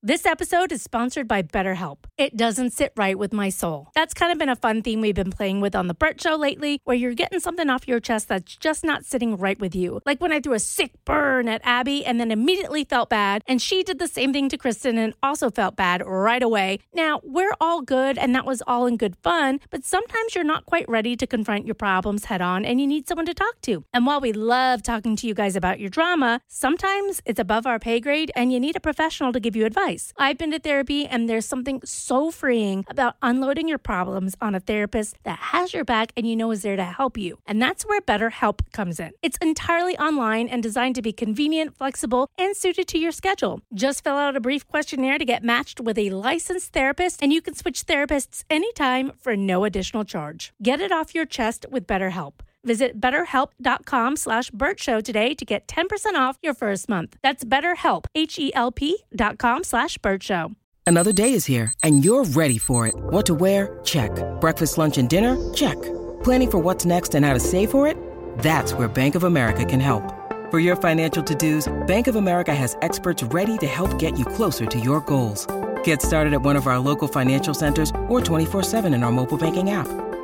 This episode is sponsored by BetterHelp. It doesn't sit right with my soul. That's kind of been a fun theme we've been playing with on The Bert Show lately, where you're getting something off your chest that's just not sitting right with you. Like when I threw a sick burn at Abby and then immediately felt bad, and she did the same thing to Kristen and also felt bad right away. Now, we're all good and that was all in good fun, but sometimes you're not quite ready to confront your problems head on and you need someone to talk to. And while we love talking to you guys about your drama, sometimes it's above our pay grade and you need a professional to give you advice. I've been to therapy, and there's something so freeing about unloading your problems on a therapist that has your back and you know is there to help you. And that's where BetterHelp comes in. It's entirely online and designed to be convenient, flexible, and suited to your schedule. Just fill out a brief questionnaire to get matched with a licensed therapist, and you can switch therapists anytime for no additional charge. Get it off your chest with BetterHelp. Visit betterhelp.com slash Show today to get 10% off your first month. That's betterhelp, H-E-L-P dot com slash Show. Another day is here, and you're ready for it. What to wear? Check. Breakfast, lunch, and dinner? Check. Planning for what's next and how to save for it? That's where Bank of America can help. For your financial to-dos, Bank of America has experts ready to help get you closer to your goals. Get started at one of our local financial centers or 24-7 in our mobile banking app.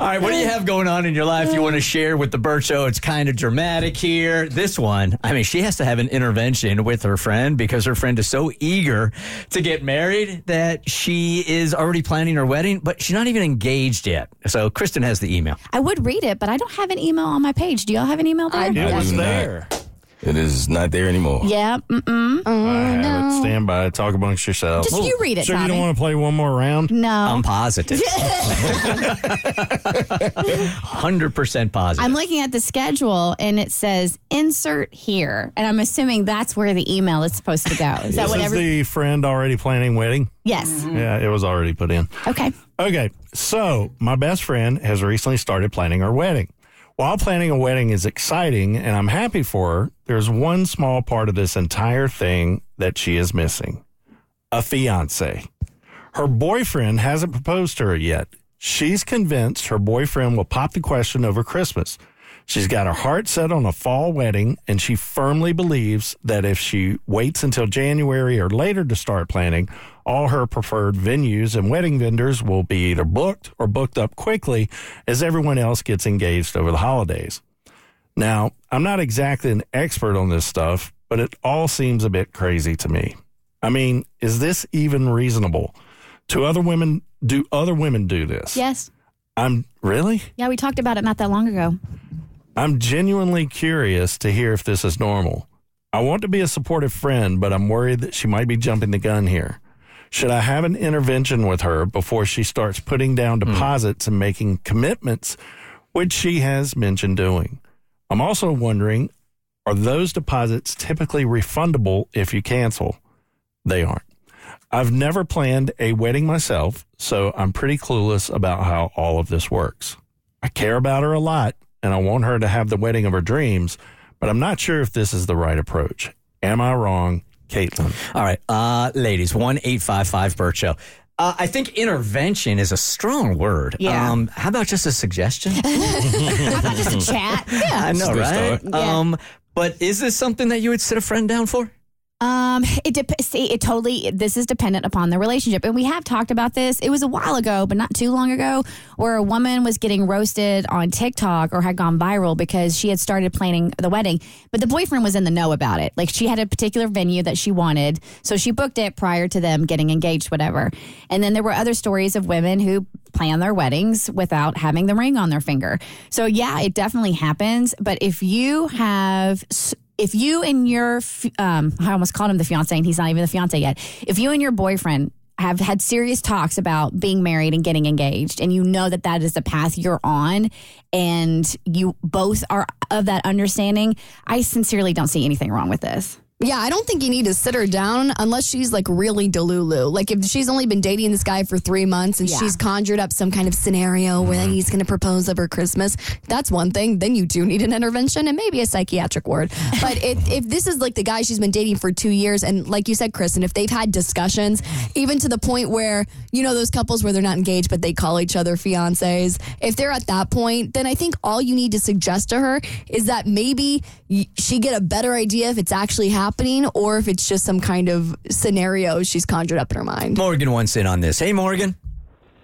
All right, what do you have going on in your life you want to uh. share with the Bert Show? It's kind of dramatic here. This one, I mean, she has to have an intervention with her friend because her friend is so eager to get married that she is already planning her wedding, but she's not even engaged yet. So Kristen has the email. I would read it, but I don't have an email on my page. Do y'all have an email there? It was there. It is not there anymore. Yeah. Mm-mm. Oh, I have it. Stand by. Talk amongst yourselves. Just you read it, Sure, you don't want to play one more round? no. I'm positive. 100% positive. I'm looking at the schedule and it says insert here. And I'm assuming that's where the email is supposed to go. Is that This what is every the friend already planning wedding? Yes. Mm-hmm. Yeah, it was already put in. Okay. Okay, so my best friend has recently started planning her wedding. While planning a wedding is exciting and I'm happy for her, there's one small part of this entire thing that she is missing a fiance. Her boyfriend hasn't proposed to her yet. She's convinced her boyfriend will pop the question over Christmas. She's got her heart set on a fall wedding, and she firmly believes that if she waits until January or later to start planning, all her preferred venues and wedding vendors will be either booked or booked up quickly as everyone else gets engaged over the holidays. Now, I'm not exactly an expert on this stuff, but it all seems a bit crazy to me. I mean, is this even reasonable? To other women, do other women do this? Yes. I'm really? Yeah, we talked about it not that long ago. I'm genuinely curious to hear if this is normal. I want to be a supportive friend, but I'm worried that she might be jumping the gun here. Should I have an intervention with her before she starts putting down hmm. deposits and making commitments, which she has mentioned doing? I'm also wondering are those deposits typically refundable if you cancel? They aren't. I've never planned a wedding myself, so I'm pretty clueless about how all of this works. I care about her a lot and I want her to have the wedding of her dreams, but I'm not sure if this is the right approach. Am I wrong, Caitlin? All right, uh, ladies, one eight five five Bert Show. Uh, I think intervention is a strong word. Yeah. Um, how about just a suggestion? Just a chat. Yeah. I know, right? Yeah. Um, but is this something that you would sit a friend down for? Um, it dep- see, it totally. This is dependent upon the relationship, and we have talked about this. It was a while ago, but not too long ago, where a woman was getting roasted on TikTok or had gone viral because she had started planning the wedding, but the boyfriend was in the know about it. Like she had a particular venue that she wanted, so she booked it prior to them getting engaged, whatever. And then there were other stories of women who plan their weddings without having the ring on their finger. So yeah, it definitely happens. But if you have if you and your, um, I almost called him the fiance, and he's not even the fiance yet. If you and your boyfriend have had serious talks about being married and getting engaged, and you know that that is the path you're on, and you both are of that understanding, I sincerely don't see anything wrong with this. Yeah, I don't think you need to sit her down unless she's like really delulu. Like if she's only been dating this guy for three months and Yeah. she's conjured up some kind of scenario where Mm-hmm. he's going to propose over Christmas, that's one thing. Then you do need an intervention and maybe a psychiatric ward. But if, if this is like the guy she's been dating for two years, and like you said, Kristen, if they've had discussions, even to the point where, you know, those couples where they're not engaged, but they call each other fiancés, if they're at that point, then I think all you need to suggest to her is that maybe she get a better idea if it's actually happening or if it's just some kind of scenario she's conjured up in her mind. Morgan wants in on this. Hey, Morgan.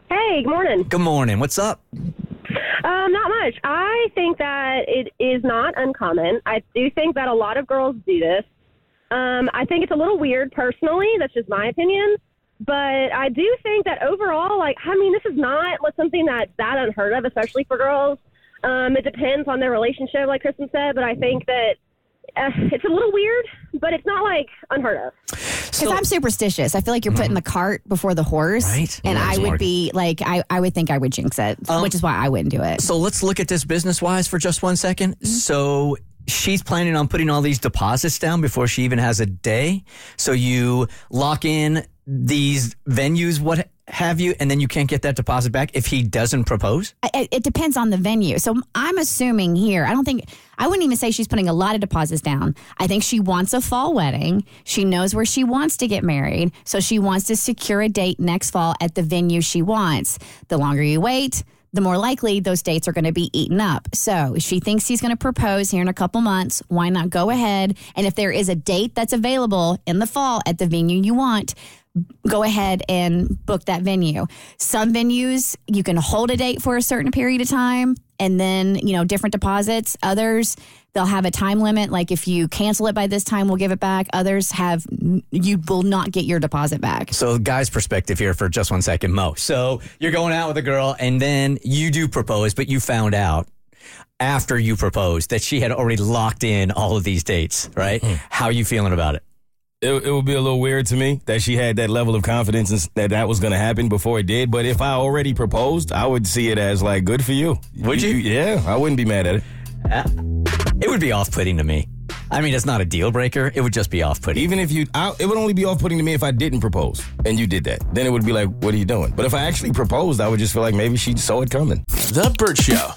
Hey, good morning. Good morning. What's up? Um, not much. I think that it is not uncommon. I do think that a lot of girls do this. Um, I think it's a little weird personally. That's just my opinion. But I do think that overall, like, I mean, this is not like, something that's that unheard of, especially for girls. Um, it depends on their relationship, like Kristen said, but I think that uh, it's a little weird, but it's not like unheard of. Because I'm superstitious. I feel like you're putting the cart before the horse. Mm-hmm. Right. And Yeah, I would smart. be like, I, I would think I would jinx it, Um, which is why I wouldn't do it. So let's look at this business wise for just one second. So she's planning on putting all these deposits down before she even has a day. So you lock in these venues, what have you, and then you can't get that deposit back if he doesn't propose. it, it depends on the venue. So I'm assuming here, I don't think, I wouldn't even say she's putting a lot of deposits down. I think she wants a fall wedding. She knows where she wants to get married. So she wants to secure a date next fall at the venue she wants. The longer you wait, the more likely those dates are going to be eaten up. So she thinks he's going to propose here in a couple months, why not go ahead? And if there is a date that's available in the fall at the venue you want, go ahead and book that venue. Some venues you can hold a date for a certain period of time and then, you know, different deposits. Others, they'll have a time limit. Like if you cancel it by this time, we'll give it back. Others have, you will not get your deposit back. So, guy's perspective here for just one second, Mo. So, you're going out with a girl, and then you do propose, but you found out after you proposed that she had already locked in all of these dates, right? Mm-hmm. How are you feeling about it? It, it would be a little weird to me that she had that level of confidence and that that was going to happen before it did. But if I already proposed, I would see it as like good for you. Would you? yeah, I wouldn't be mad at it. It would be off putting to me. I mean, it's not a deal breaker. It would just be off putting. Even if you, I, it would only be off putting to me if I didn't propose and you did that. Then it would be like, what are you doing? But if I actually proposed, I would just feel like maybe she saw it coming. The Bert Show.